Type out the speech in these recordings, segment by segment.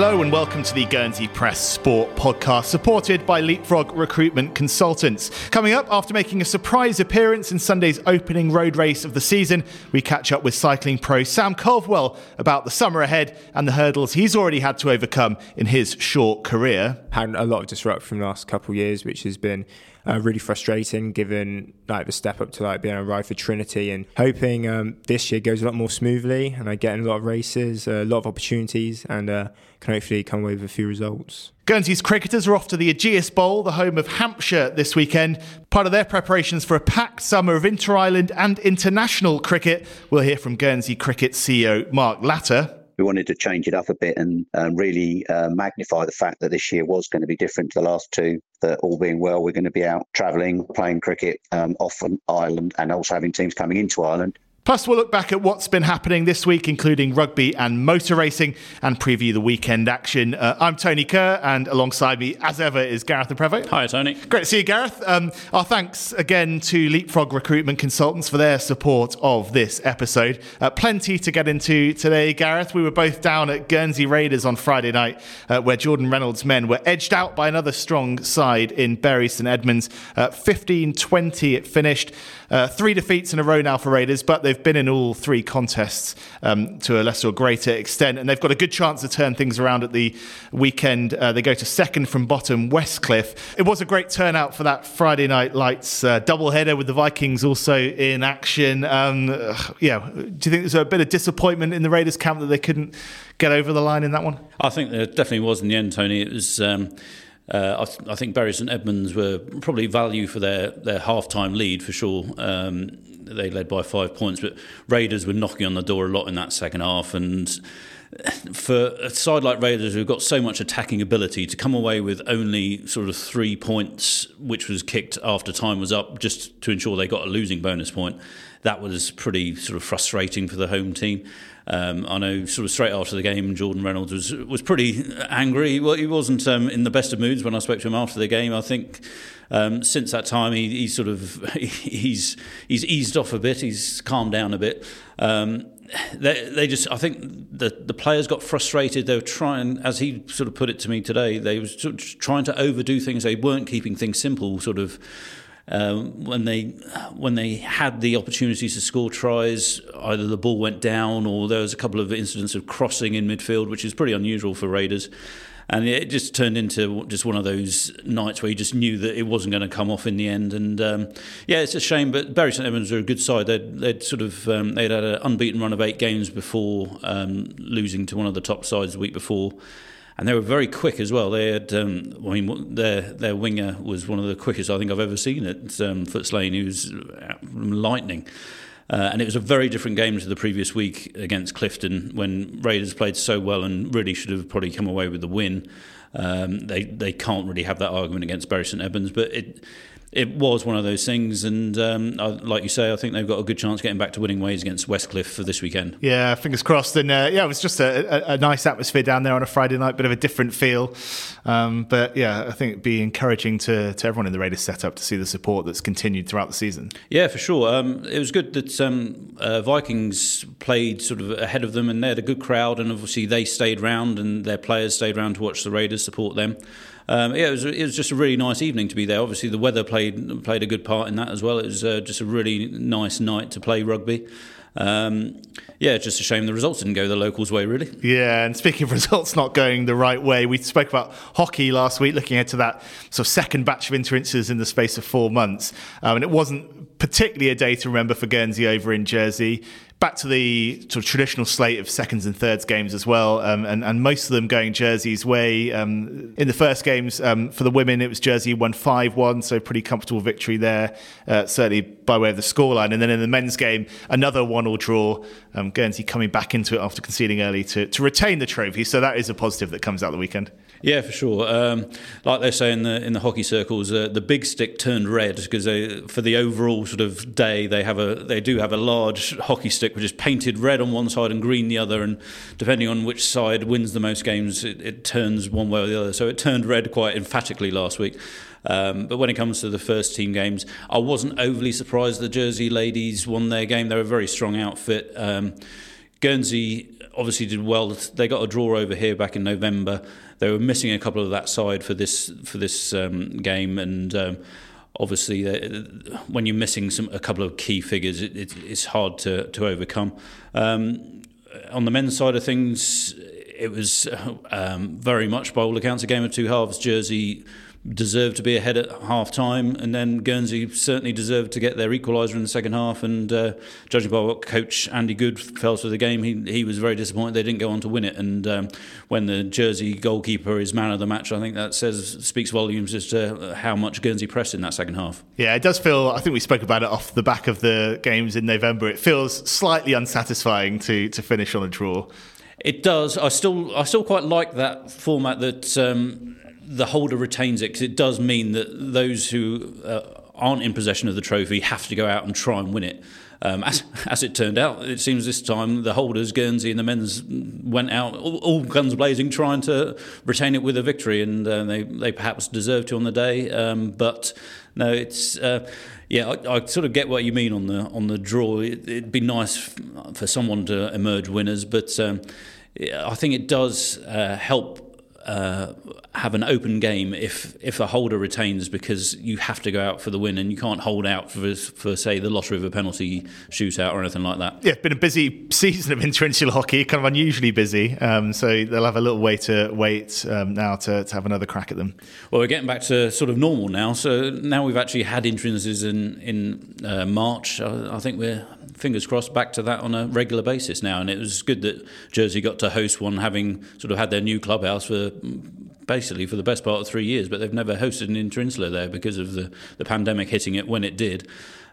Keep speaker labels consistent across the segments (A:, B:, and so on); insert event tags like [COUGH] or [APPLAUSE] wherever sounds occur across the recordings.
A: Hello and welcome to the Guernsey Press Sport podcast, supported by Leapfrog Recruitment Consultants. Coming up, after making a surprise appearance in Sunday's opening road race of the season, we catch up with cycling pro Sam Culverwell about the summer ahead and the hurdles he's already had to overcome in his short career.
B: Had a lot of disruption the last couple of years, which has been uh, really frustrating given like the step up to like being a ride for Trinity and hoping um, this year goes a lot more smoothly and I get in a lot of races, a lot of opportunities and uh, can hopefully come away with a few results.
A: Guernsey's cricketers are off to the Ageas Bowl, the home of Hampshire, this weekend. Part of their preparations for a packed summer of inter island and international cricket. We'll hear from Guernsey Cricket CEO Mark Latter
C: we wanted to change it up a bit and um, really uh, magnify the fact that this year was going to be different to the last two. That all being well, we're going to be out travelling, playing cricket um, off an island, and also having teams coming into island.
A: Plus, we'll look back at what's been happening this week, including rugby and motor racing, and preview the weekend action. Uh, I'm Tony Kerr, and alongside me, as ever, is Gareth Le Prevost.
D: Hi, Tony.
A: Great to see you, Gareth. Um, our thanks again to Leapfrog Recruitment Consultants for their support of this episode. Uh, plenty to get into today, Gareth. We were both down at Guernsey Raiders on Friday night, uh, where Jordan Reynolds' men were edged out by another strong side in Bury St Edmunds. 15 20 it finished. Uh, three defeats in a row now for Raiders, but they've been in all three contests um, to a lesser or greater extent, and they've got a good chance to turn things around at the weekend. Uh, they go to second from bottom, Westcliff. It was a great turnout for that Friday night lights uh, doubleheader with the Vikings also in action. Um, yeah, do you think there's a bit of disappointment in the Raiders camp that they couldn't get over the line in that one?
D: I think there definitely was in the end, Tony. It was. Um, uh, I, th- I, think Bury St Edmunds were probably value for their, their half time lead for sure. Um, they led by five points, but Raiders were knocking on the door a lot in that second half. And for a side like Raiders, who've got so much attacking ability, to come away with only sort of three points, which was kicked after time was up, just to ensure they got a losing bonus point, that was pretty sort of frustrating for the home team. Um, I know, sort of straight after the game, Jordan Reynolds was was pretty angry. Well, he wasn't um, in the best of moods when I spoke to him after the game. I think um, since that time, he, he's sort of [LAUGHS] he's he's eased off a bit. He's calmed down a bit. Um, they, they just, I think the the players got frustrated. They were trying, as he sort of put it to me today, they were sort of trying to overdo things. They weren't keeping things simple. Sort of um, when they when they had the opportunities to score tries, either the ball went down or there was a couple of incidents of crossing in midfield, which is pretty unusual for Raiders. And it just turned into just one of those nights where you just knew that it wasn't going to come off in the end. And um, yeah, it's a shame. But Bury St Edmunds are a good side. They'd, they'd sort of um, they'd had an unbeaten run of eight games before um, losing to one of the top sides the week before and they were very quick as well. They had, um, I mean, their their winger was one of the quickest I think I've ever seen at um, Footes Lane. He was uh, lightning. Uh, and it was a very different game to the previous week against Clifton when Raiders played so well and really should have probably come away with the win. Um, they they can't really have that argument against Bury St Edmunds, but it it was one of those things, and um, like you say, I think they've got a good chance getting back to winning ways against Westcliff for this weekend.
A: Yeah, fingers crossed. And uh, yeah, it was just a, a, a, nice atmosphere down there on a Friday night, bit of a different feel. Um, but yeah, I think it'd be encouraging to, to everyone in the Raiders setup to see the support that's continued throughout the season.
D: Yeah, for sure. Um, it was good that um, uh, Vikings played sort of ahead of them, and they had a good crowd, and obviously they stayed round, and their players stayed round to watch the Raiders support them um, yeah, it was, it was just a really nice evening to be there. Obviously, the weather played played a good part in that as well. It was uh, just a really nice night to play rugby. Um, yeah, it's just a shame the results didn't go the locals' way, really.
A: Yeah, and speaking of [LAUGHS] results not going the right way, we spoke about hockey last week, looking into that sort of second batch of entrances in the space of four months. Um, and it wasn't particularly a day to remember for Guernsey over in Jersey back to the sort of traditional slate of seconds and thirds games as well, um, and, and most of them going Jersey's way. Um, in the first games um, for the women, it was Jersey won 5 1, so pretty comfortable victory there, uh, certainly by way of the scoreline. And then in the men's game, another 1 all draw. Um, Guernsey coming back into it after conceding early to, to retain the trophy, so that is a positive that comes out the weekend.
D: Yeah, for sure. Um, like they say in the in the hockey circles, uh, the big stick turned red because for the overall sort of day they have a they do have a large hockey stick which is painted red on one side and green the other, and depending on which side wins the most games, it, it turns one way or the other. So it turned red quite emphatically last week. Um, but when it comes to the first team games, I wasn't overly surprised the Jersey ladies won their game. They're a very strong outfit. Um, Guernsey obviously did well. They got a draw over here back in November. They were missing a couple of that side for this for this um, game, and um, obviously when you're missing some a couple of key figures, it, it, it's hard to to overcome. Um, on the men's side of things, it was um, very much by all accounts a game of two halves. Jersey deserved to be ahead at half time, and then Guernsey certainly deserved to get their equaliser in the second half. And uh, judging by what coach Andy Good felt for the game, he, he was very disappointed they didn't go on to win it. And um, when the Jersey goalkeeper is man of the match, I think that says speaks volumes as to how much Guernsey pressed in that second half.
A: Yeah, it does feel. I think we spoke about it off the back of the games in November. It feels slightly unsatisfying to to finish on a draw.
D: It does. I still I still quite like that format that. Um, the holder retains it because it does mean that those who uh, aren't in possession of the trophy have to go out and try and win it. Um, as, as it turned out, it seems this time the holders, Guernsey and the men's, went out all, all guns blazing, trying to retain it with a victory, and uh, they they perhaps deserved to on the day. Um, but no, it's uh, yeah, I, I, sort of get what you mean on the on the draw. It, would be nice for someone to emerge winners, but um, I think it does uh, help uh, have an open game if if a holder retains because you have to go out for the win and you can't hold out for for say the Lost River penalty shootout or anything like that.
A: Yeah, it's been a busy season of [LAUGHS] interinsular hockey, kind of unusually busy. Um, so they'll have a little way to wait um, now to, to have another crack at them.
D: Well, we're getting back to sort of normal now. So now we've actually had interinsulars in in uh, March. I, I think we're fingers crossed back to that on a regular basis now. And it was good that Jersey got to host one, having sort of had their new clubhouse for basically for the best part of three years, but they've never hosted an interinsular there because of the, the pandemic hitting it when it did.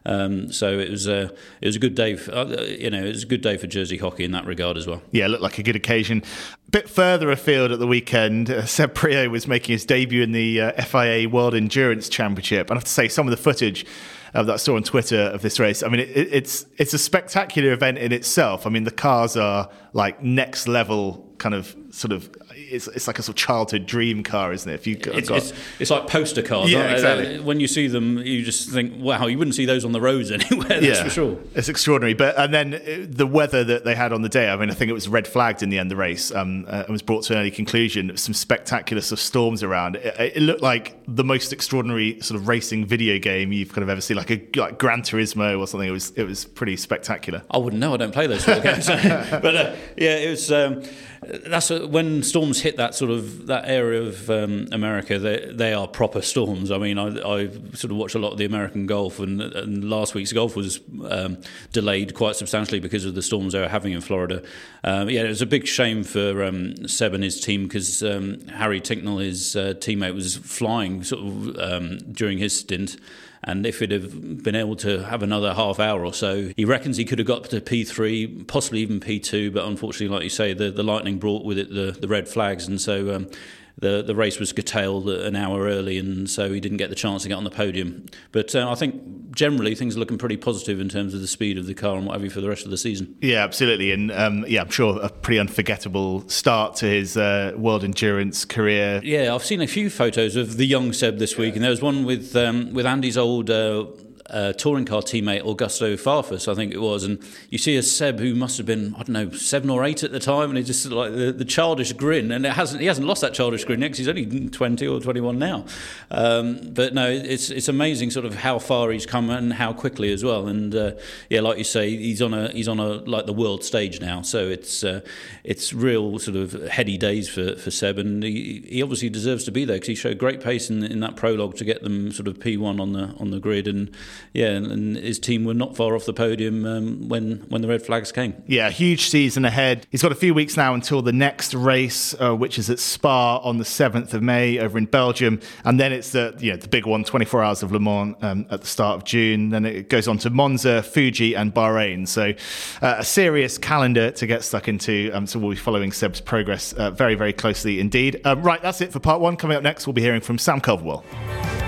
D: Um, so it was a it was a good day. For, uh, you know, it was a good day for Jersey hockey in that regard as well.
A: Yeah, it looked like a good occasion. A bit further afield at the weekend, uh, Seb Priaulx was making his debut in the uh, FIA World Endurance Championship. And I have to say, some of the footage uh, that I saw on Twitter of this race. I mean, it, it's it's a spectacular event in itself. I mean, the cars are like next level kind of sort of it's, it's like a sort of childhood dream car, isn't it? If you
D: it's, got, it's, it's, like poster cars.
A: Yeah, exactly.
D: When you see them, you just think, wow, you wouldn't see those on the roads [LAUGHS] anywhere. That's yeah, for sure.
A: It's extraordinary. But and then uh, the weather that they had on the day. I mean, I think it was red flagged in the end. The race um, uh, was brought to an early conclusion. Some spectacular sort of storms around. It, it, looked like the most extraordinary sort of racing video game you've kind of ever seen, like a like Gran Turismo or something. It was it was pretty spectacular.
D: I wouldn't know. I don't play those sort of games. [LAUGHS] but uh, yeah, it was. Um, that's when storms hit that sort of that area of um, America. They they are proper storms. I mean, I, I sort of watch a lot of the American Gulf, and, and last week's golf was um, delayed quite substantially because of the storms they were having in Florida. Um, yeah, it was a big shame for um, Seb and his team because um, Harry Tincknell, his uh, teammate, was flying sort of um, during his stint. And if he'd have been able to have another half hour or so, he reckons he could have got to P3, possibly even P2. But unfortunately, like you say, the, the lightning brought with it the, the red flags. And so um, the the race was curtailed an hour early, and so he didn't get the chance to get on the podium. But uh, I think generally things are looking pretty positive in terms of the speed of the car and what have you for the rest of the season.
A: Yeah, absolutely, and um, yeah, I'm sure a pretty unforgettable start to his uh, world endurance career.
D: Yeah, I've seen a few photos of the young Seb this week, and there was one with um, with Andy's old. Uh, uh, touring car teammate Augusto Farfus, I think it was, and you see a Seb who must have been I don't know seven or eight at the time, and he just like the, the childish grin, and it hasn't he hasn't lost that childish grin yet because he's only twenty or twenty one now. Um, but no, it's it's amazing sort of how far he's come and how quickly as well, and uh, yeah, like you say, he's on a he's on a like the world stage now, so it's uh, it's real sort of heady days for, for Seb, and he, he obviously deserves to be there because he showed great pace in, in that prologue to get them sort of P one on the on the grid. And yeah, and, and, his team were not far off the podium um, when when the red flags came.
A: Yeah, huge season ahead. He's got a few weeks now until the next race, uh, which is at Spa on the seventh of May over in Belgium, and then it's the you know the big one, 24 Hours of Le Mans um, at the start of June. Then it goes on to Monza, Fuji, and Bahrain. So uh, a serious calendar to get stuck into. Um, so we'll be following Seb's progress uh, very very closely indeed. Um, right, that's it for part one. Coming up next, we'll be hearing from Sam Culverwell.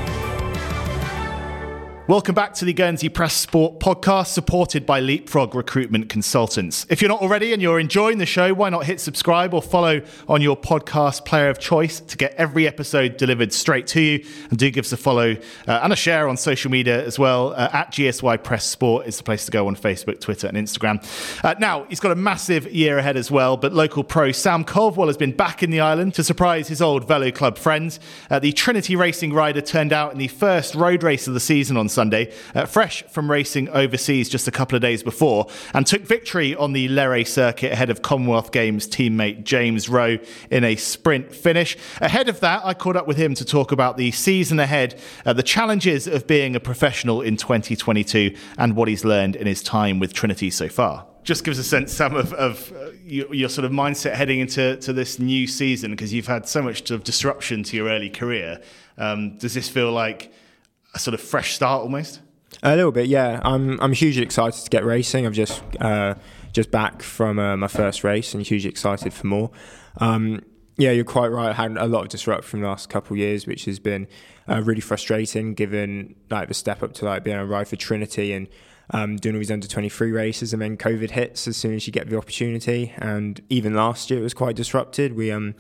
A: Welcome back to the Guernsey Press Sport podcast, supported by Leapfrog Recruitment Consultants. If you're not already and you're enjoying the show, why not hit subscribe or follow on your podcast player of choice to get every episode delivered straight to you? And do give us a follow uh, and a share on social media as well. Uh, at GSY Press Sport is the place to go on Facebook, Twitter, and Instagram. Uh, now, he's got a massive year ahead as well, but local pro Sam Culverwell has been back in the island to surprise his old Velo Club friends. Uh, the Trinity Racing rider turned out in the first road race of the season on Sunday, uh, fresh from racing overseas just a couple of days before, and took victory on the L'Erée circuit ahead of Commonwealth Games teammate James Rowe in a sprint finish. Ahead of that, I caught up with him to talk about the season ahead, uh, the challenges of being a professional in 2022, and what he's learned in his time with Trinity so far just gives a sense, Sam, of, of uh, your, your, sort of mindset heading into to this new season because you've had so much of disruption to your early career. Um, does this feel like a sort of fresh start almost?
B: A little bit, yeah. I'm I'm hugely excited to get racing. I'm just uh, just back from uh, my first race and hugely excited for more. Um, yeah, you're quite right. I had a lot of disruption from the last couple of years, which has been uh, really frustrating. Given like the step up to like being a ride for Trinity and um, doing all these under 23 races, and then COVID hits as soon as you get the opportunity. And even last year, it was quite disrupted. We um,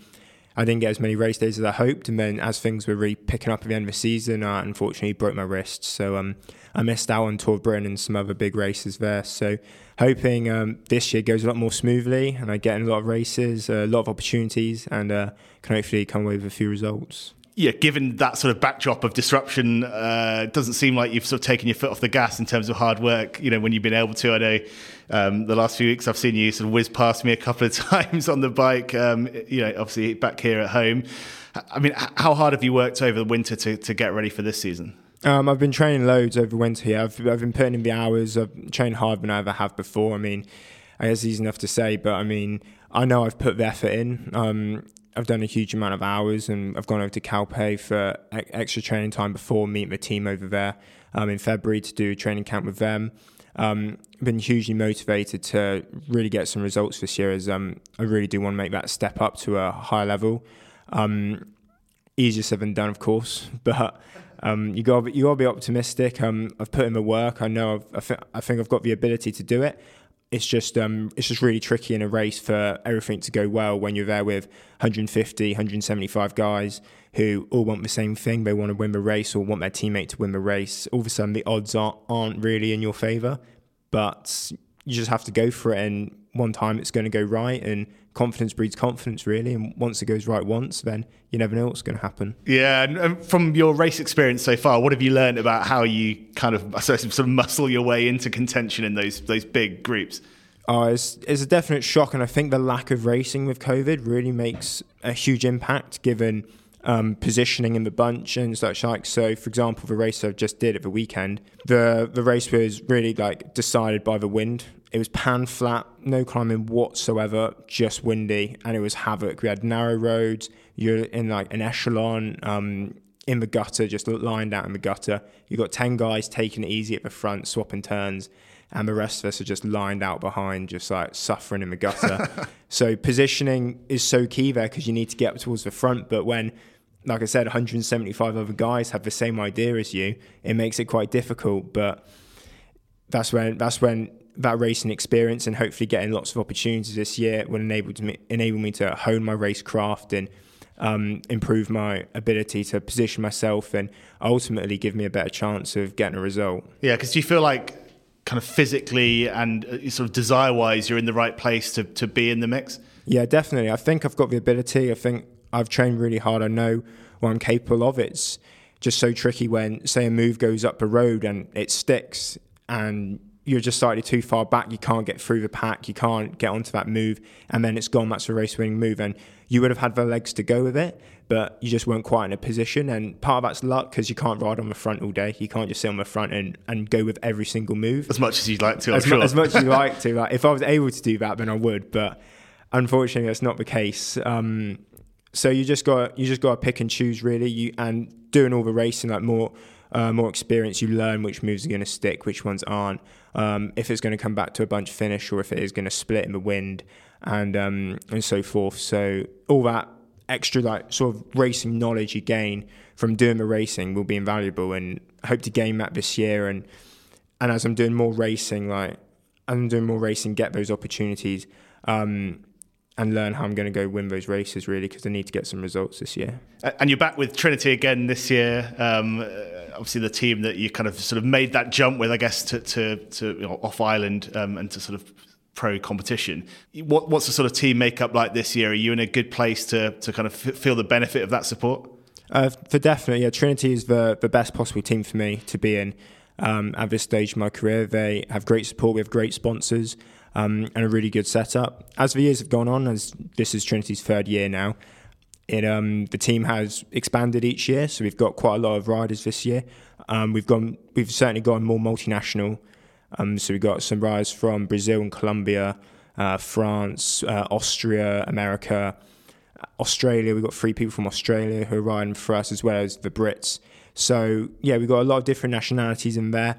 B: I didn't get as many race days as I hoped, and then as things were really picking up at the end of the season, I unfortunately broke my wrist. So um, I missed out on Tour of Britain and some other big races there. So hoping um, this year goes a lot more smoothly, and I get in a lot of races, a lot of opportunities, and uh, can hopefully come away with a few results
A: yeah, given that sort of backdrop of disruption, uh, it doesn't seem like you've sort of taken your foot off the gas in terms of hard work. You know, when you've been able to. I know um, the last few weeks I've seen you sort of whiz past me a couple of [LAUGHS] times on the bike. Um, you know, obviously back here at home. I mean, how hard have you worked over the winter to, to get ready for this season?
B: Um, I've been training loads over winter here. I've, I've been putting in the hours. I've trained harder than I ever have before. I mean, I guess it's easy enough to say, but I mean, I know I've put the effort in. Um, I've done a huge amount of hours and I've gone over to Calpe for extra training time before meeting the team over there um, in February to do a training camp with them. Um, been hugely motivated to really get some results this year as um, I really do want to make that step up to a higher level. Um, easier said than done, of course, [LAUGHS] but um, you got you got to be optimistic. Um, I've put in the work. I know I've, I, th- I think I've got the ability to do it it's just um, it's just really tricky in a race for everything to go well when you're there with 150, 175 guys who all want the same thing. They want to win the race or want their teammate to win the race. All of a sudden, the odds aren't, aren't really in your favour, but you just have to go for it. And one time, it's going to go right, and confidence breeds confidence, really. And once it goes right once, then you never know what's going to happen.
A: Yeah, and, from your race experience so far, what have you learned about how you kind of, sort of muscle your way into contention in those those big groups?
B: Oh, it's, it's a definite shock, and I think the lack of racing with COVID really makes a huge impact given um, positioning in the bunch and such like. So, for example, the race I just did at the weekend, the the race was really like decided by the wind. It was pan flat, no climbing whatsoever, just windy, and it was havoc. We had narrow roads. You're in like an echelon. Um, in the gutter, just lined out in the gutter. You got 10 guys taking it easy at the front, swapping turns and the rest of us are just lined out behind, just like suffering in the gutter. [LAUGHS] so positioning is so key there because you need to get up towards the front. But when, like I said, 175 other guys have the same idea as you, it makes it quite difficult. But that's when that's when that racing experience and hopefully getting lots of opportunities this year will enable me enable me to hone my race craft and um, improve my ability to position myself and ultimately give me a better chance of getting a result.
A: Yeah, because you feel like kind of physically and uh, sort of desire wise, you're in the right place to, to be in the mix?
B: Yeah, definitely. I think I've got the ability. I think I've trained really hard. I know what I'm capable of. It's just so tricky when, say, a move goes up a road and it sticks and you're just slightly too far back. You can't get through the pack. You can't get onto that move, and then it's gone. That's a race winning move, and you would have had the legs to go with it, but you just weren't quite in a position. And part of that's luck because you can't ride on the front all day. You can't just sit on the front and, and go with every single move
A: as much as you'd like to.
B: As,
A: sure.
B: as, much as you'd like to. [LAUGHS] Like if I was able to do that, then I would. But unfortunately, that's not the case. Um, so you just got you just got to pick and choose really. You and doing all the racing like more uh, more experience, you learn which moves are going to stick, which ones aren't. Um, if it's going to come back to a bunch finish, or if it is going to split in the wind, and um, and so forth. So all that extra like sort of racing knowledge you gain from doing the racing will be invaluable, and hope to gain that this year. And and as I'm doing more racing, like I'm doing more racing, get those opportunities. Um, and learn how I'm going to go win those races really because I need to get some results this year.
A: And you're back with Trinity again this year. Um, obviously, the team that you kind of sort of made that jump with, I guess, to to, to you know, off island um, and to sort of pro competition. What, what's the sort of team makeup like this year? Are you in a good place to to kind of feel the benefit of that support?
B: Uh, for definitely, yeah. Trinity is the the best possible team for me to be in um, at this stage of my career. They have great support. We have great sponsors um, and a really good setup. As the years have gone on, as this is Trinity's third year now, it um, the team has expanded each year. So we've got quite a lot of riders this year. Um, we've gone, we've certainly gone more multinational. Um, so we've got some riders from Brazil and Colombia, uh, France, uh, Austria, America, Australia. We've got three people from Australia who are riding for us, as well as the Brits. So yeah, we've got a lot of different nationalities in there.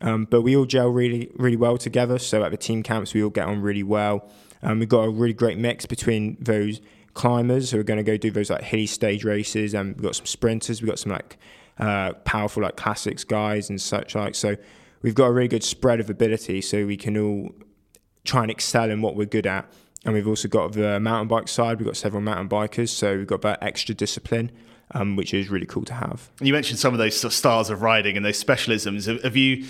B: Um, but we all gel really, really well together. So at the team camps, we all get on really well. Um, we've got a really great mix between those climbers who are going to go do those like hilly stage races, and we've got some sprinters. We've got some like uh, powerful like classics guys and such like. So we've got a really good spread of ability, so we can all try and excel in what we're good at. And we've also got the mountain bike side. We've got several mountain bikers, so we've got that extra discipline. Um, which is really cool to have.
A: You mentioned some of those sort of styles of riding and those specialisms. Have, have you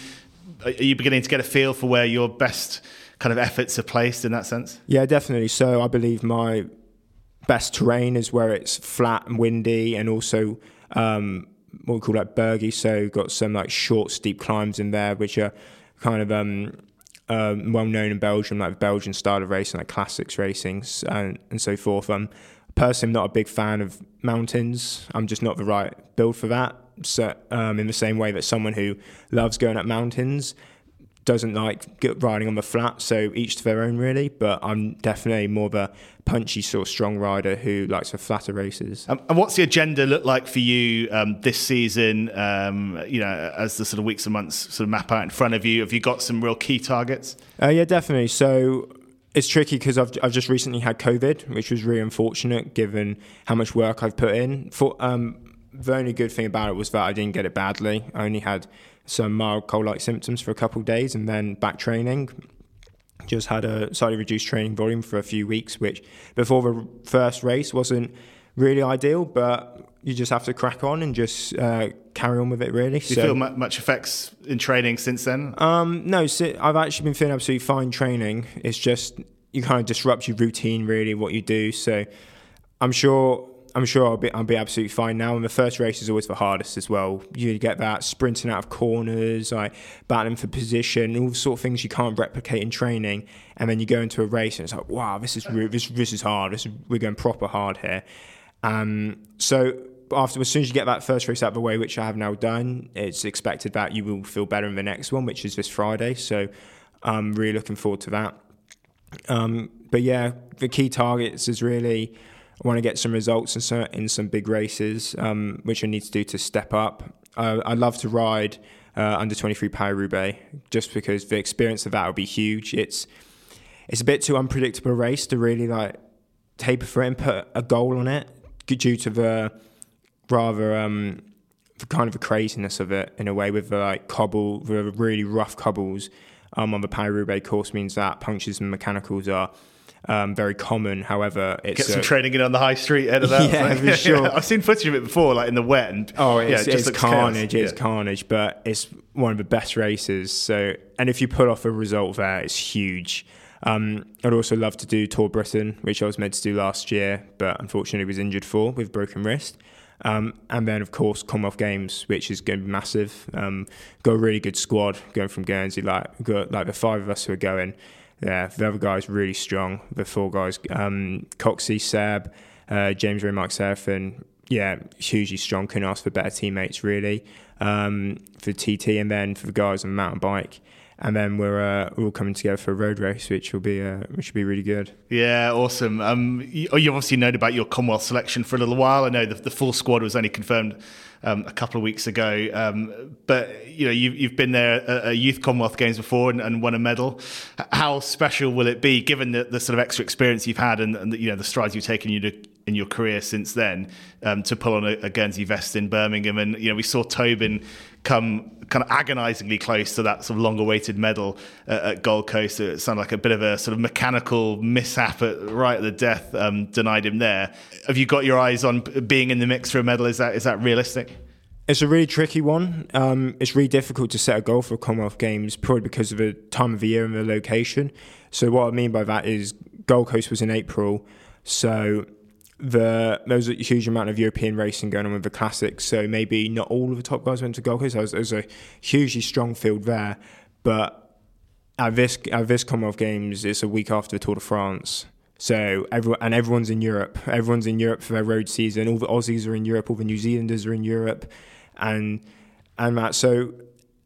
A: are you beginning to get a feel for where your best kind of efforts are placed in that sense?
B: Yeah, definitely. So I believe my best terrain is where it's flat and windy, and also um, what we call like bergy. So got some like short, steep climbs in there, which are kind of um, um, well known in Belgium, like Belgian style of racing, like classics racing, and and so forth. Um, personally, I'm not a big fan of mountains. I'm just not the right build for that. So, um, in the same way that someone who loves going up mountains doesn't like riding on the flat. So each to their own, really. But I'm definitely more of a punchy sort of strong rider who likes the flatter races.
A: Um, and what's the agenda look like for you um, this season? Um, you know, as the sort of weeks and months sort of map out in front of you, have you got some real key targets?
B: Uh, yeah, definitely. So it's tricky because I've, I've just recently had COVID, which was really unfortunate given how much work I've put in. For um, the only good thing about it was that I didn't get it badly. I only had some mild cold-like symptoms for a couple of days, and then back training. Just had a slightly reduced training volume for a few weeks, which before the first race wasn't really ideal, but you just have to crack on and just uh, carry on with it. Really.
A: Do you so, feel much effects in training since then?
B: Um, no, so I've actually been feeling absolutely fine training. It's just you kind of disrupt your routine, really, what you do. So I'm sure. I'm sure I'll be I'll be absolutely fine now. And the first race is always the hardest as well. You get that sprinting out of corners, like battling for position, all the sort of things you can't replicate in training. And then you go into a race and it's like, wow, this is this this is hard. This is, we're going proper hard here. Um, so after as soon as you get that first race out of the way, which I have now done, it's expected that you will feel better in the next one, which is this Friday. So I'm really looking forward to that. Um, but yeah, the key targets is really I want to get some results in some, in some big races, um, which I need to do to step up. Uh, I love to ride uh, under 23 Paris Roubaix just because the experience of that would be huge. It's it's a bit too unpredictable race to really like taper for it and put a goal on it due to the rather um, the kind of the craziness of it in a way with the like cobble, the really rough cobbles um, on the Paris Roubaix course means that punctures and mechanicals are. Um, very common. However, it's
A: get some uh, training in on the high street of that. [LAUGHS]
B: Yeah, for [LAUGHS] sure.
A: I've seen footage of it before, like in the wet. And,
B: oh, it's, yeah, it it's carnage. Chaos. It's yeah. carnage, but it's one of the best races. So, and if you pull off a result there, it's huge. Um, I'd also love to do Tour Britain, which I was meant to do last year, but unfortunately was injured for with broken wrist. Um, and then, of course, Commonwealth Games, which is going to be massive. Um, got a really good squad going from Guernsey. Like, got like the five of us who are going. Yeah, the other guys really strong. The four guys, um, Coxey, Seb, uh, James Ray, Mark Seraphin. Yeah, hugely strong. Couldn't ask for better teammates, really. Um, for TT, and then for the guys on mountain bike and then we're uh, we're all coming together for a road race, which will be uh, which will be really good.
A: Yeah, awesome. Um, you, you, obviously known about your Commonwealth selection for a little while. I know the, the full squad was only confirmed um, a couple of weeks ago, um, but you know you've, you've been there at, at Youth Commonwealth Games before and, and, won a medal. How special will it be, given the, the sort of extra experience you've had and, and the, you know the strides you've taken you to in your career since then um, to pull on a, a Guernsey vest in Birmingham. And you know, we saw Tobyn come kind of agonisingly close to that sort of long-awaited medal uh, at Gold Coast. It sounded like a bit of a sort of mechanical mishap at, right at the death um, denied him there. Have you got your eyes on being in the mix for a medal? Is that is that realistic?
B: It's a really tricky one. Um, it's really difficult to set a goal for Commonwealth Games, probably because of the time of the year and the location. So what I mean by that is Gold Coast was in April, so the there was a huge amount of European racing going on with the classics. So maybe not all of the top guys went to Gold Coast. Was a hugely strong field there, but at this at this Commonwealth Games, it's a week after the Tour de France. So everyone and everyone's in Europe. Everyone's in Europe for their road season. All the Aussies are in Europe. All the New Zealanders are in Europe and and that. So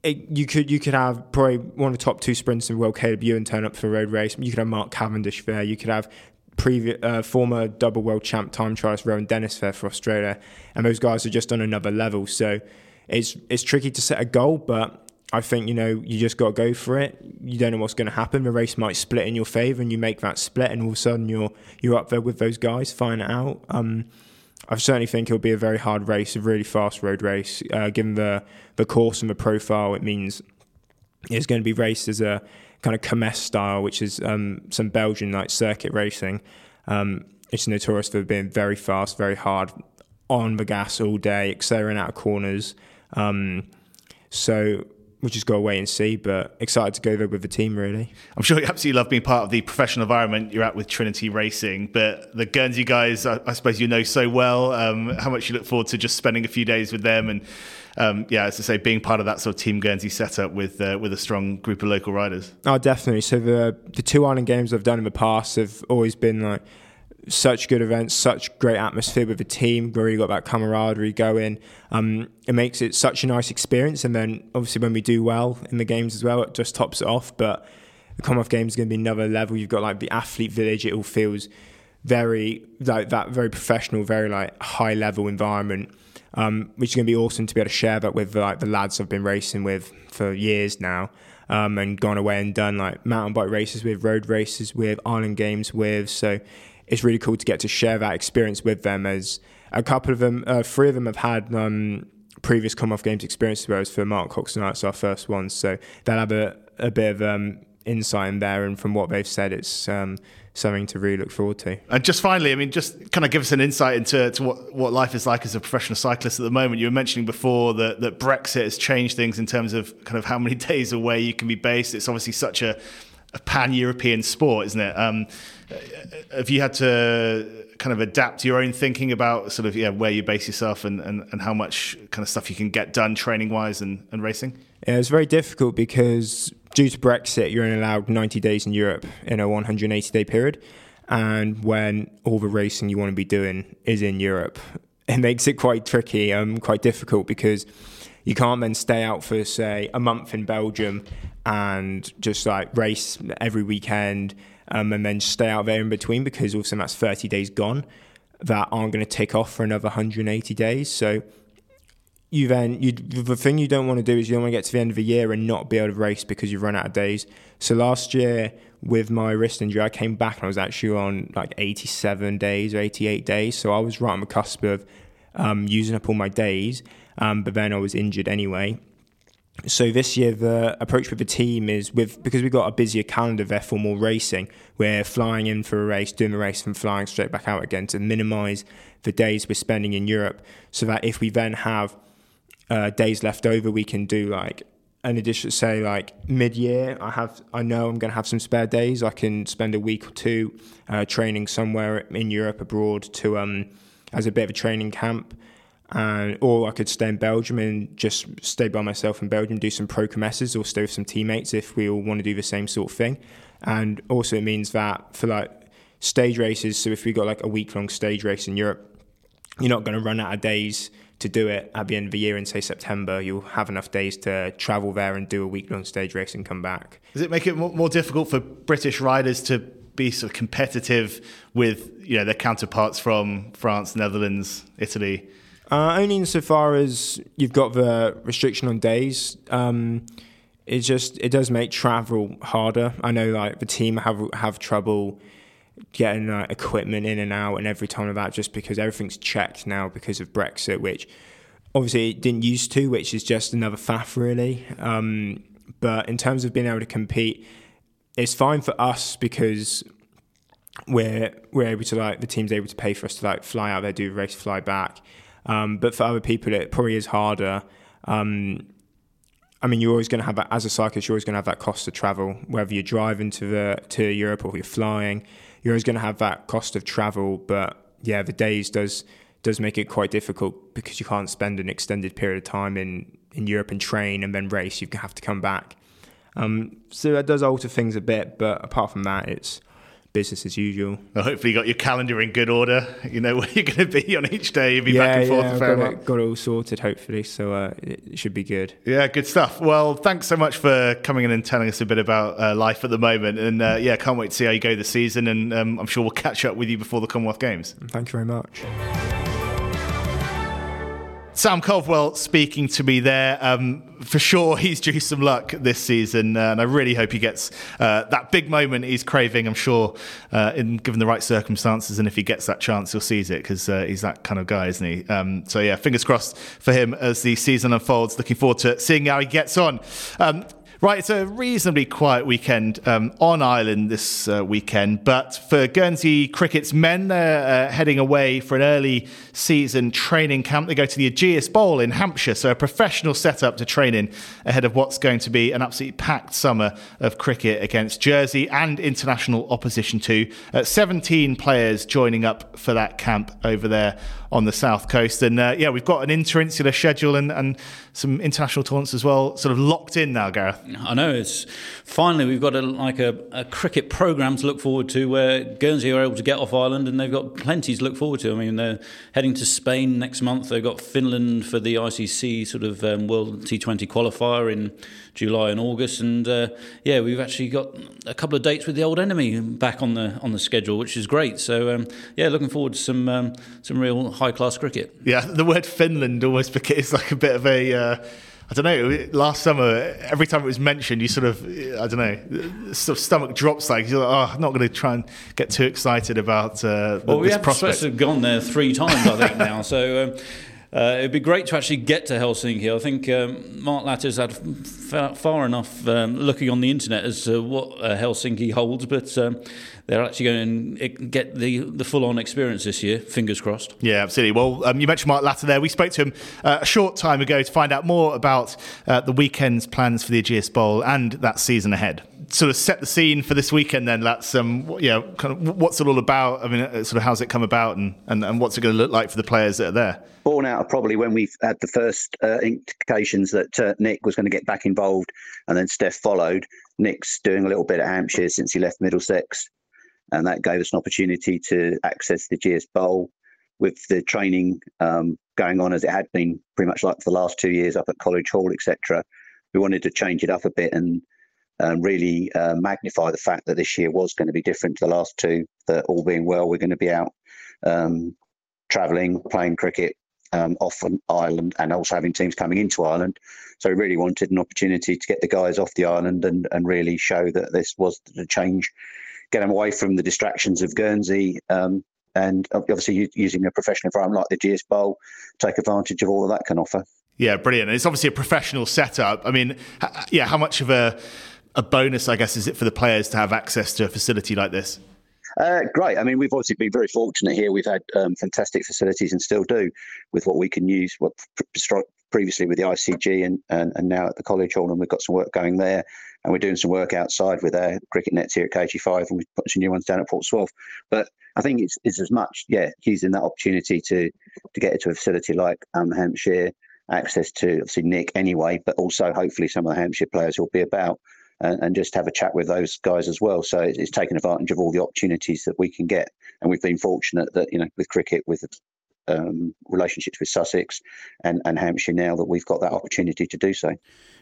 B: it, you could you could have probably one of the top two sprinters in the world, Caleb Ewan, turn up for a road race. You could have Mark Cavendish there. You could have previous uh, former double world champ time trialist Rohan Dennis there for Australia, and those guys are just on another level. So it's it's tricky to set a goal, but I think you know you just got to go for it. You don't know what's going to happen. The race might split in your favour, and you make that split, and all of a sudden you're you're up there with those guys, find it out. Um, I certainly think it'll be a very hard race, a really fast road race. Uh, given the the course and the profile, it means it's going to be raced as a kind of Kermesse style, which is um, some Belgian like circuit racing. Um, it's notorious for being very fast, very hard on the gas all day, accelerating out of corners. Um, so we'll just go away and see. But excited to go there with the team, really.
A: I'm sure you absolutely love being part of the professional environment you're at with Trinity Racing. But the Guernsey guys, I, I suppose you know so well. Um, how much you look forward to just spending a few days with them and. Um, yeah, as I say, being part of that sort of Team Guernsey setup with uh, with a strong group of local riders.
B: Oh, definitely. So the the two Island Games I've done in the past have always been like such good events, such great atmosphere with the team. We really got that camaraderie going. Um, it makes it such a nice experience. And then obviously when we do well in the games as well, it just tops it off. But the Commonwealth Games is going to be another level. You've got like the athlete village. It all feels very like that, very professional, very like high level environment. Um, which is going to be awesome to be able to share that with like the lads I've been racing with for years now. Um, and gone away and done like mountain bike races with, road races with, Island Games with. So it's really cool to get to share that experience with them. As a couple of them, uh, three of them have had um, previous Commonwealth Games experiences, whereas for Mark Cox and I, it's our first one. So they'll have a, a bit of um, insight in there, and from what they've said, it's um, something to really look forward to.
A: And just finally, I mean, just kind of give us an insight into to what, what life is like as a professional cyclist at the moment. You were mentioning before that, that Brexit has changed things in terms of kind of how many [LAUGHS] days away you can be based. It's obviously such a, a pan European sport, isn't it? Um, have you had to kind of adapt your own thinking about sort of yeah where you base yourself and, and, and how much kind of stuff you can get done training wise and, and racing?
B: Yeah, it's very difficult because due to Brexit, you're only allowed 90 days in Europe in a 180 day period. And when all the racing you want to be doing is in Europe, it makes it quite tricky, um, quite difficult because you can't then stay out for, say, a month in Belgium and just like race every weekend um, and then stay out there in between because also that's 30 days gone that aren't going to tick off for another 180 days. So you then you the thing you don't want to do is you don't want to get to the end of the year and not be able to race because you've run out of days. So last year with my wrist injury, I came back and I was actually on like 87 days or 88 days. So I was right on the cusp of um, using up all my days, um, but then I was injured anyway so this year the approach with the team is with because we've got a busier calendar therefore more racing we're flying in for a race doing the race and flying straight back out again to minimize the days we're spending in europe so that if we then have uh, days left over we can do like an addition say like mid-year i have i know i'm going to have some spare days i can spend a week or two uh, training somewhere in europe abroad to um as a bit of a training camp and or I could stay in Belgium and just stay by myself in Belgium, do some pro Kermesses or stay with some teammates if we all want to do the same sort of thing. And also it means that for like stage races, so if we got like a week long stage race in Europe, you're not going to run out of days to do it at the end of the year in say September. You'll have enough days to travel there and do a week long stage race and come back.
A: Does it make it more difficult for British riders to be sort of competitive with you know their counterparts from France, Netherlands, Italy?
B: Uh, only insofar as you've got the restriction on days. Um, it just it does make travel harder. I know like the team have have trouble getting uh, equipment in and out and every time of that just because everything's checked now because of Brexit, which obviously it didn't used to, which is just another faff really. Um, but in terms of being able to compete, it's fine for us because we're we're able to like the team's able to pay for us to like fly out there, do a race, fly back. Um, but for other people, it probably is harder. Um, I mean, you're always going to have that as a cyclist. You're always going to have that cost of travel, whether you're driving to the to Europe or you're flying. You're always going to have that cost of travel. But yeah, the days does does make it quite difficult because you can't spend an extended period of time in in Europe and train and then race. You have to come back. Um, so that does alter things a bit. But apart from that, it's business as usual.
A: Well, hopefully, you got your calendar in good order. [LAUGHS] You know where you're going to be on each day. You'll be yeah, back and forth.
B: Yeah, got it, got it all sorted, hopefully. So uh, it should be good.
A: Yeah, good stuff. Well, thanks so much for coming in and telling us a bit about uh, life at the moment. And uh, yeah, can't wait to see how you go this season. And um, I'm sure we'll catch up with you before the Commonwealth Games.
B: Thank you very much.
A: Sam Culverwell speaking to me there. Um, for sure, he's due some luck this season, uh, and I really hope he gets uh, that big moment he's craving. I'm sure, uh, in given the right circumstances, and if he gets that chance, he'll seize it because uh, he's that kind of guy, isn't he? Um, so yeah, fingers crossed for him as the season unfolds. Looking forward to seeing how he gets on. Um, Right, it's a reasonably quiet weekend um, on island this uh, weekend, but for Guernsey Cricket's men, they're uh, heading away for an early season training camp. They go to the Ageas Bowl in Hampshire, so a professional setup to train in ahead of what's going to be an absolutely packed summer of cricket against Jersey and international opposition too. Uh, 17 players joining up for that camp over there on the south coast. And uh, yeah, we've got an interinsular schedule and, and some international tournaments as well, sort of locked in now, Gareth.
D: I know it's finally we've got a, like a, a cricket program to look forward to where Guernsey are able to get off island and they've got plenty to look forward to. I mean, they're heading to Spain next month. They've got Finland for the ICC sort of um, World T20 qualifier in July and August, and uh, yeah, we've actually got a couple of dates with the old enemy back on the on the schedule, which is great. So um, yeah, looking forward to some um, some real high class cricket.
A: Yeah, [LAUGHS] the word Finland almost is like a bit of a. Uh, I don't know. Last summer, every time it was mentioned, you sort of, I don't know, sort of stomach drops. Like you're like, oh, I'm not going to try and get too excited about. Uh,
D: well, we have
A: prospect.
D: supposed to have gone there three times, I think now. [LAUGHS] So. Um, uh, it'd be great to actually get to Helsinki. I think um, Mark Latter's had f- far enough um, looking on the internet as to what uh, Helsinki holds, but um, they're actually going to get the, the full on experience this year. Fingers crossed.
A: Yeah, absolutely. Well, um, you mentioned Mark Latter there. We spoke to him uh, a short time ago to find out more about uh, the weekend's plans for the Ageas Bowl and that season ahead sort of set the scene for this weekend then. That's um know kind of what's it all about? I mean uh, sort of how's it come about and and, and what's it going to look like for the players that are there?
C: Born out of probably when we had the first uh, indications that uh, nick was going to get back involved and then steph followed. Nick's doing a little bit at hampshire since he left middlesex and that gave us an opportunity to access the Ageas Bowl with the training um, going on as it had been pretty much like for the last two years up at College Hall, etc. We wanted to change it up a bit and um, really uh, magnify the fact that this year was going to be different to the last two. That all being well, we're going to be out um, travelling, playing cricket um, off an island, and also having teams coming into island. So we really wanted an opportunity to get the guys off the island and, and really show that this was the change get them away from the distractions of Guernsey. Um, and obviously, using a professional environment like the Ageas Bowl, take advantage of all of that can offer.
A: Yeah, brilliant. It's obviously a professional setup. I mean, yeah, how much of a a bonus, I guess, is it for the players to have access to a facility like this?
C: Uh, great. I mean, we've obviously been very fortunate here. We've had um, fantastic facilities and still do with what we can use. What previously with the ICG and, and, and now at the College Hall, and we've got some work going there and we're doing some work outside with our cricket nets here at KG5, and we've put some new ones down at Port Portsmouth. But I think it's, it's as much, yeah, using that opportunity to to get into a facility like um, Hampshire, access to obviously Nick anyway, but also hopefully some of the Hampshire players will be about. And, and just have a chat with those guys as well. So it's, it's taking advantage of all the opportunities that we can get, and we've been fortunate that you know with cricket, with um, relationships with Sussex and, and Hampshire now that we've got that opportunity to do so.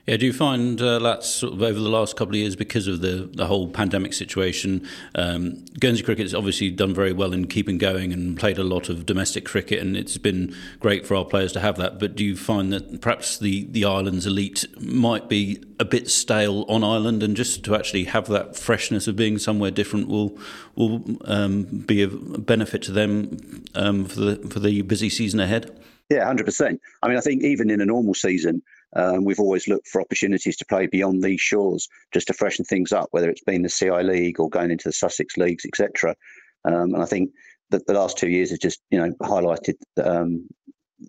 D: Yeah, do you find uh, that sort of over the last couple of years because of the, the whole pandemic situation? Um, Guernsey cricket has obviously done very well in keeping going and played a lot of domestic cricket, and it's been great for our players to have that. But do you find that perhaps the, the island's elite might be a bit stale on island, and just to actually have that freshness of being somewhere different will will um, be a benefit to them um, for the for the busy season ahead?
C: Yeah, hundred percent. I mean, I think even in a normal season, um, we've always looked for opportunities to play beyond these shores, just to freshen things up, whether it's been the CI League or going into the Sussex leagues, etc. Um, and I think that the last two years have just, you know, highlighted um,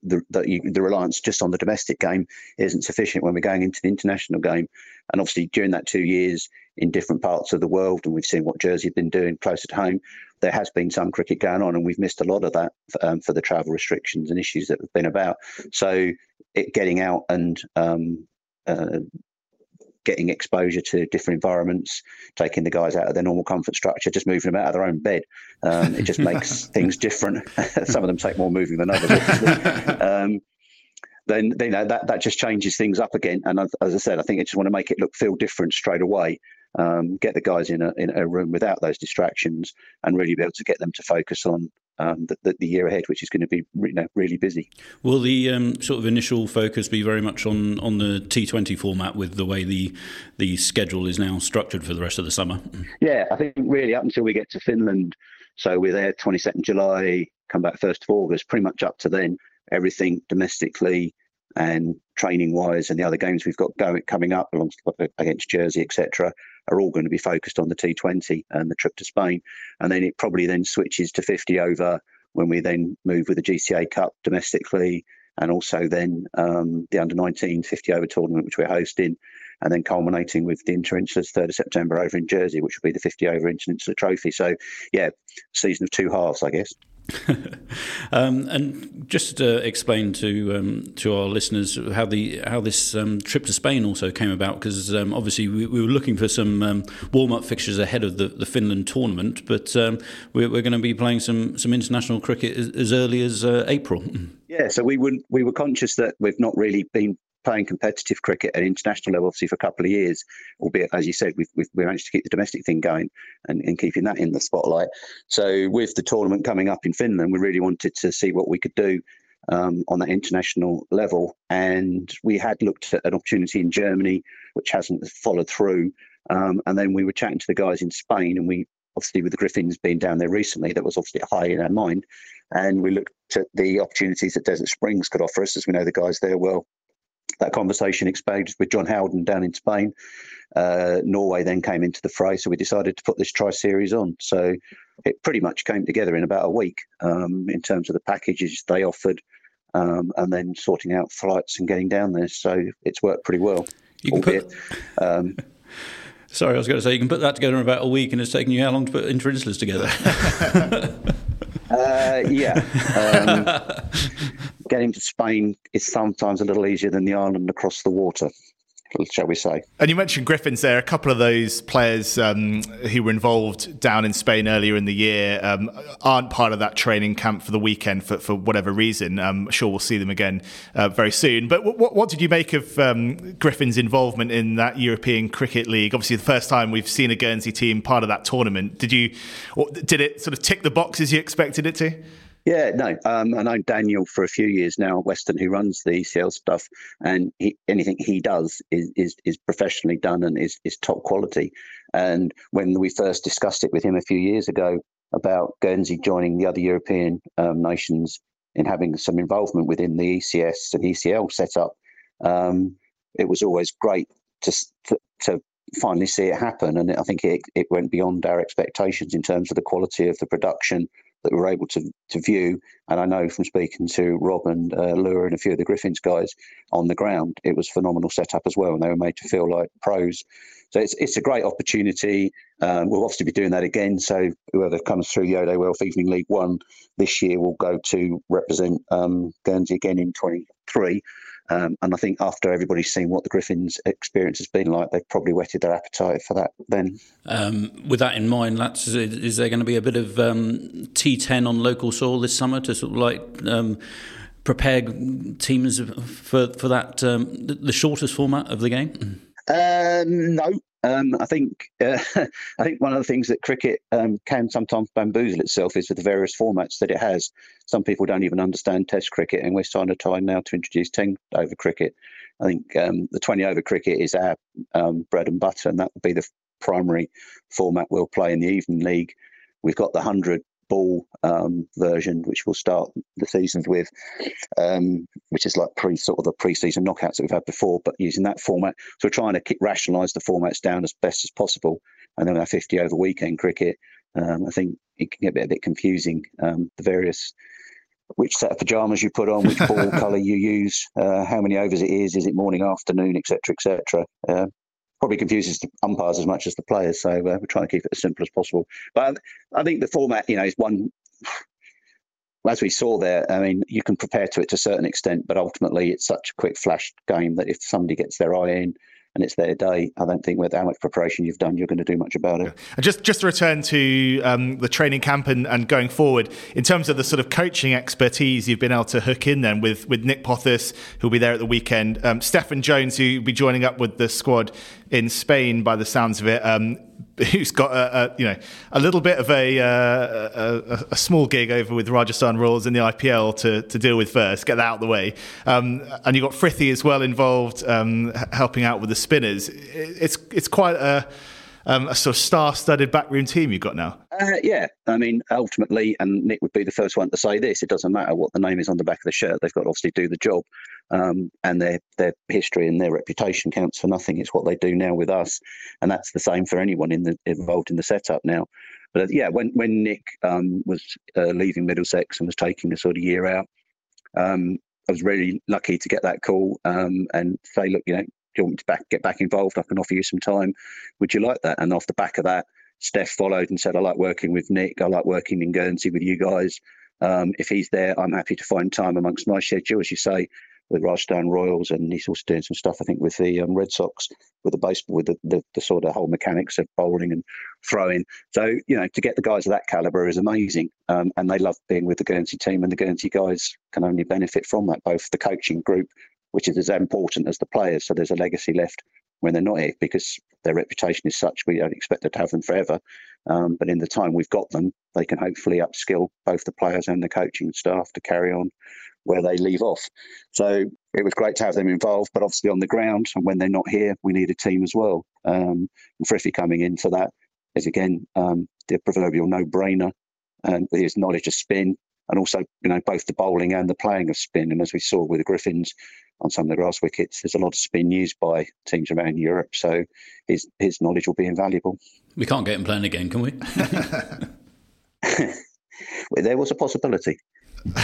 C: the, the, the, reliance just on the domestic game isn't sufficient when we're going into the international game. And obviously, during that two years in different parts of the world, and we've seen what Jersey have been doing close at home, there has been some cricket going on, and we've missed a lot of that um, for the travel restrictions and issues that have been about. So, it, getting out and um, uh, getting exposure to different environments, taking the guys out of their normal comfort structure, just moving them out of their own bed. Um, it just [LAUGHS] makes things different. [LAUGHS] Some of them take more moving than others. [LAUGHS] um, then you know that that just changes things up again. And as I said, I think I just want to make it look feel different straight away. Um, get the guys in a in a room without those distractions, and really be able to get them to focus on um, the, the, year ahead, which is going to be you know, really busy.
D: Will the um, sort of initial focus be very much on, on the T20 format with the way the the schedule is now structured for the rest of the summer?
C: Yeah, I think really up until we get to Finland, so we're there 22nd July, come back 1st of August, pretty much up to then, everything domestically and training wise and the other games we've got going coming up against Jersey, etc are all going to be focused on the T20 and the trip to Spain. And then it probably then switches to 50 over when we then move with the GCA Cup domestically and also then um, the under 19 50 over tournament, which we're hosting, and then culminating with the Interinsulars 3rd of September over in Jersey, which will be the 50 over Interinsular Trophy. So, yeah, season of two halves, I guess. [LAUGHS]
D: um, and just to explain to um, to our listeners how the how this um, trip to Spain also came about, because um, obviously we, we, were looking for some um, warm up fixtures ahead of the, the Finland tournament, but um, we're, we're, going to be playing some some international cricket as, as early as uh, April.
C: Yeah, so we were we were conscious that we've not really been playing competitive cricket at international level, obviously for a couple of years, albeit as you said, we've, we've we managed to keep the domestic thing going and, and keeping that in the spotlight. So with the tournament coming up in Finland, we really wanted to see what we could do um, on that international level, and we had looked at an opportunity in Germany, which hasn't followed through. Um, and then we were chatting to the guys in Spain, and we obviously with the Griffins being down there recently, that was obviously high in our mind. And we looked at the opportunities that Desert Springs could offer us, as we know the guys there well that conversation expanded with John Howden down in Spain. Uh, Norway then came into the fray, so we decided to put this tri series on. So it pretty much came together in about a week um, in terms of the packages they offered, um, and then sorting out flights and getting down there. So it's worked pretty well. You can albeit,
D: put... um, [LAUGHS] Sorry, I was going to say you can put that together in about a week, and it's taken you how long to put Interinsulars together? [LAUGHS] [LAUGHS]
C: uh, yeah. Um, [LAUGHS] getting to Spain is sometimes a little easier than the island across the water shall we say.
A: And you mentioned Griffins there. A couple of those players um, who were involved down in Spain earlier in the year um, aren't part of that training camp for the weekend for, for whatever reason. I'm um, sure we'll see them again uh, very soon. But what, what, did you make of um, Griffin's involvement in that European Cricket League? Obviously, the first time we've seen a Guernsey team part of that tournament. Did you, did it sort of tick the boxes you expected it to?
C: Yeah, no, um, I know Daniel for a few years now, Weston, who runs the ECL stuff, and he, anything he does is, is is professionally done and is is top quality. And when we first discussed it with him a few years ago about Guernsey joining the other European um, nations in having some involvement within the ECS and ECL setup, um, it was always great to, to, to finally see it happen. And I think it, it went beyond our expectations in terms of the quality of the production that we were able to to view. And I know from speaking to Rob and uh, and a few of the Griffins guys on the ground, it was phenomenal setup as well, and they were made to feel like pros. So it's it's a great opportunity. Um, we'll obviously be doing that again. So whoever comes through the Oday Wealth Evening League One this year will go to represent um, Guernsey again in 23. Um, and I think after everybody's seen what the Griffins' experience has been like, they've probably whetted their appetite for that then.
D: Um, with that in mind, Lats, is there going to be a bit of um, T10 on local soil this summer to sort of like um, prepare teams for, for that, um, the shortest format of the game?
C: Uh, no, um, I think [LAUGHS] uh, I think one of the things that cricket um, can sometimes bamboozle itself is with the various formats that it has. Some people don't even understand Test cricket, and we're starting to try now to introduce ten over cricket. I think um, the twenty over cricket is our um, bread and butter, and that will be the primary format we'll play in the evening league. We've got the hundred ball um, version, which we'll start the seasons with, um, which is like pre sort of the pre-season knockouts that we've had before, but using that format. So we're trying to rationalise the formats down as best as possible, and then our 50 over weekend cricket. Um, I think it can get a bit, a bit confusing. Um, the various which set of pajamas you put on, which ball [LAUGHS] colour you use, uh, how many overs it is, is it morning, afternoon, etc., etc. Uh, probably confuses the umpires as much as the players. So uh, we're trying to keep it as simple as possible. But I think the format, you know, is one. [SIGHS] As we saw there, I mean, you can prepare to it to a certain extent, but ultimately it's such a quick flash game that if somebody gets their eye in, and it's their day. I don't think with how much preparation you've done, you're going to do much about it.
A: And just just to return to um, the training camp and, and going forward, in terms of the sort of coaching expertise you've been able to hook in then with with Nick Pothas, who'll be there at the weekend, um, Steffan Jones, who'll be joining up with the squad in Spain by the sounds of it. Um, [LAUGHS] who's got a, a, you know a little bit of a, uh, a, a small gig over with Rajasthan Royals in the IPL to, to deal with first, get that out of the way, um, and you have got Frithie as well involved, um, helping out with the spinners. It's it's quite a um, a sort of star-studded backroom team you've got now.
C: Uh, yeah, I mean, ultimately, and Nick would be the first one to say this: it doesn't matter what the name is on the back of the shirt; they've got to obviously do the job, um, and their their history and their reputation counts for nothing. It's what they do now with us, and that's the same for anyone in the, involved in the setup now. But uh, yeah, when when Nick um, was uh, leaving Middlesex and was taking a sort of year out, um, I was really lucky to get that call um, and say, look, you know, you want me to back, get back involved? I can offer you some time. Would you like that? And off the back of that, Steph followed and said, I like working with Nick. I like working in Guernsey with you guys. Um, if he's there, I'm happy to find time amongst my schedule, as you say, with Rajasthan Royals, and he's also doing some stuff, I think, with the um, Red Sox, with the baseball, with the, the, the, sort of whole mechanics of bowling and throwing. So, you know, to get the guys of that caliber is amazing. Um, and they love being with the Guernsey team, and the Guernsey guys can only benefit from that, both the coaching group which is as important as the players. So there's a legacy left when they're not here because their reputation is such we don't expect to have them forever. Um, but in the time we've got them, they can hopefully upskill both the players and the coaching staff to carry on where they leave off. So it was great to have them involved, but obviously on the ground and when they're not here, we need a team as well. Um, and Frithie coming in for that is again um, the proverbial no-brainer and his knowledge of spin and also you know both the bowling and the playing of spin. And as we saw with the Griffins, on some of the grass wickets. There's a lot of spin used by teams around Europe, so his his knowledge will be invaluable.
D: We can't get him playing again, can we? [LAUGHS]
C: well, there was a possibility. [LAUGHS]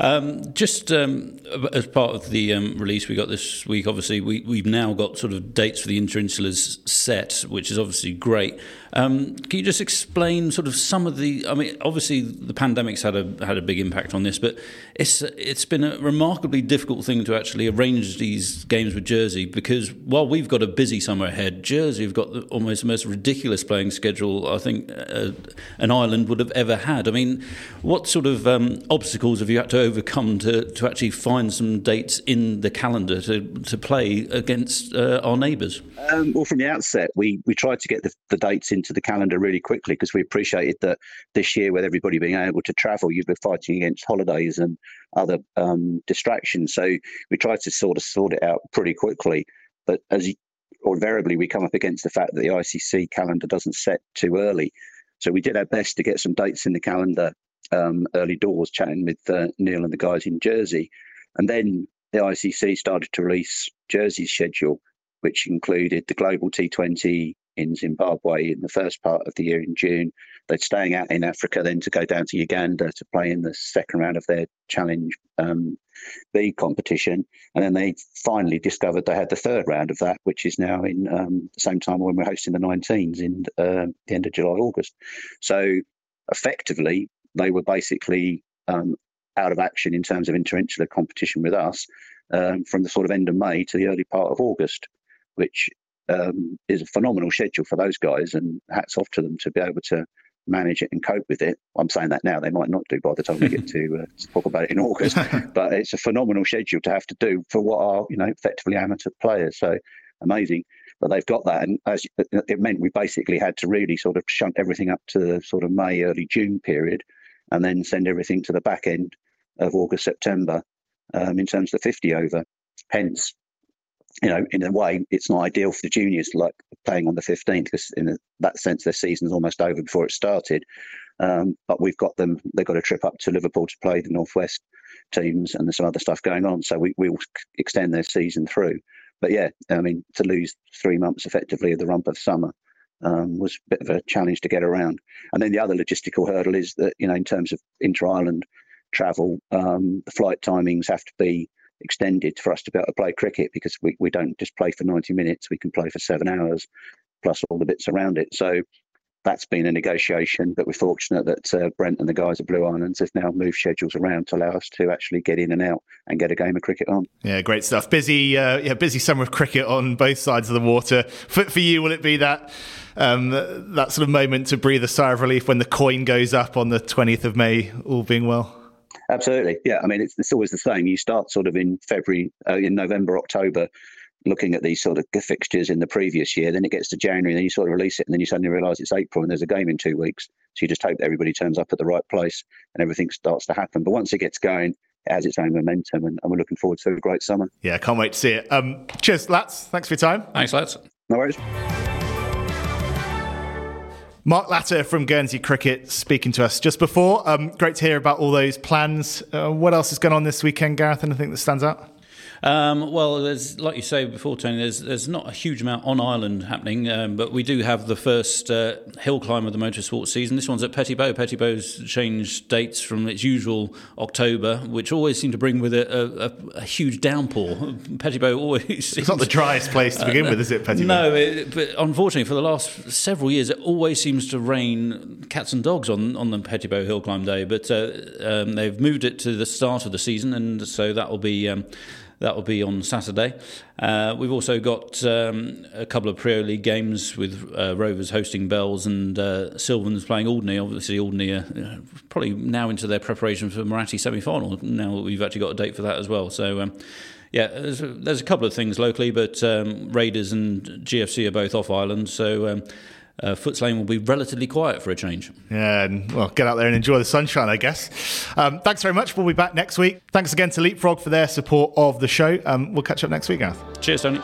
D: Um, just um, as part of the um, release we got this week, obviously we we've now got sort of dates for the Interinsulars set, which is obviously great. Um, can you just explain sort of some of the? I mean, obviously the pandemic's had a had a big impact on this, but it's it's been a remarkably difficult thing to actually arrange these games with Jersey because while we've got a busy summer ahead, Jersey have got the, almost the most ridiculous playing schedule I think uh, an island would have ever had. I mean, what sort of um, obstacles have you had to overcome to, to actually find some dates in the calendar to, to play against uh, our neighbours?
C: Um, well, from the outset, we, we tried to get the, the dates into the calendar really quickly because we appreciated that this year, with everybody being able to travel, you've been fighting against holidays and other um, distractions. So we tried to sort of sort it out pretty quickly. But as you, or invariably, we come up against the fact that the ICC calendar doesn't set too early. So we did our best to get some dates in the calendar um, early doors, chatting with uh, Neil and the guys in Jersey. And then the ICC started to release Jersey's schedule, which included the Global T20 in Zimbabwe in the first part of the year in June. They're staying out in Africa then to go down to Uganda to play in the second round of their Challenge um, B competition. And then they finally discovered they had the third round of that, which is now in um, the same time when we're hosting the 19s in uh, the end of July, August. So effectively, they were basically um, out of action in terms of interinsular competition with us um, from the sort of end of May to the early part of August, which um, is a phenomenal schedule for those guys. And hats off to them to be able to manage it and cope with it. I'm saying that now; they might not do by the time we get to, uh, to [LAUGHS] talk about it in August. [LAUGHS] but it's a phenomenal schedule to have to do for what are you know effectively amateur players. So amazing that they've got that. And as it meant, we basically had to really sort of shunt everything up to the sort of May, early June period, and then send everything to the back end of August, September um, in terms of the 50 over. Hence, you know, in a way, it's not ideal for the juniors like playing on the 15th because in that sense, their season's almost over before it started. Um, but we've got them. They've got a trip up to Liverpool to play the Northwest teams, and there's some other stuff going on. So we we will extend their season through. But yeah, I mean, to lose three months effectively of the rump of summer um, was a bit of a challenge to get around. And then the other logistical hurdle is that you know, in terms of inter-island travel, um, the flight timings have to be extended for us to be able to play cricket because we, we don't just play for 90 minutes, we can play for seven hours plus all the bits around it. So that's been a negotiation, but we're fortunate that uh, Brent and the guys at Blue Islands have now moved schedules around to allow us to actually get in and out and get a game of cricket on.
A: Yeah, great stuff. Busy, uh, yeah, busy summer of cricket on both sides of the water. For, for you, will it be that um, that sort of moment to breathe a sigh of relief when the coin goes up on the 20th of May, all being well?
C: Absolutely. Yeah. I mean, it's, it's always the same. You start sort of in February, uh, in November, October, looking at these sort of fixtures in the previous year. Then it gets to January, and then you sort of release it, and then you suddenly realise it's April and there's a game in two weeks. So you just hope that everybody turns up at the right place and everything starts to happen. But once it gets going, it has its own momentum, and, and we're looking forward to a great summer.
A: Yeah, can't wait to see it. Um, cheers, lads. Thanks for your time.
D: Thanks, lads.
C: No worries.
A: Mark Latter from Guernsey Cricket speaking to us just before. Um, great to hear about all those plans. Uh, what else is going on this weekend, Gareth? Anything that stands out?
D: Um, well, there's like you say before, Tony. There's there's not a huge amount on island happening, um, but we do have the first uh, hill climb of the motorsport season. This one's at Petit Bot. Petitbow's changed dates from its usual October, which always seemed to bring with it a, a, a huge downpour. [LAUGHS] Petit Bot always seems,
A: it's not the driest place to begin uh, with, is it? Petit Bot?
D: No, it, but unfortunately, for the last several years, it always seems to rain cats and dogs on on the Petit Bot hill climb day. But uh, um, they've moved it to the start of the season, and so that will be. That will be on Saturday. Uh, we've also got um, a couple of Pro League games with uh, Rovers hosting Bells and uh, Sylvans playing Alderney. Obviously, Alderney are probably now into their preparation for Muratti semi final. Now we've actually got a date for that as well. So. Um, yeah, there's a, there's a, couple of things locally, but um, Raiders and GFC are both off island, so um, uh, Footes Lane will be relatively quiet for a change.
A: Yeah, and well, get out there and enjoy the sunshine, I guess. Um, thanks very much. We'll be back next week. Thanks again to Leapfrog for their support of the show. Um, we'll catch up next week, Gareth.
D: Cheers, Tony.